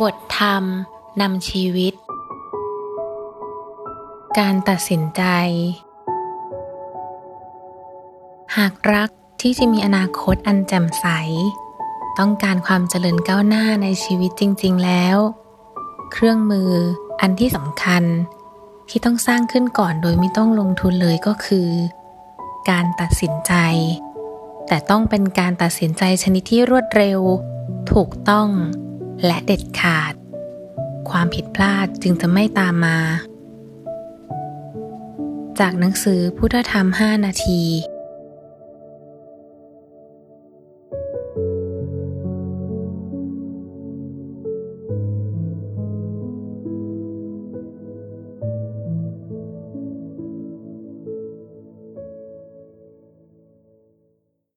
บทธรรมนำชีวิต การตัดสินใจ หากรักที่จะมีอนาคตอันแจ่มใส ต้องการความเจริญก้าวหน้าในชีวิตจริง ๆ แล้ว เครื่องมืออันที่สำคัญที่ต้องสร้างขึ้นก่อนโดยไม่ต้องลงทุนเลยก็คือ การตัดสินใจ แต่ต้องเป็นการตัดสินใจชนิดที่รวดเร็ว ถูกต้องและเด็ดขาด ความผิดพลาดจึงจะไม่ตามมา จากหนังสือพุทธธรรม 5 นาที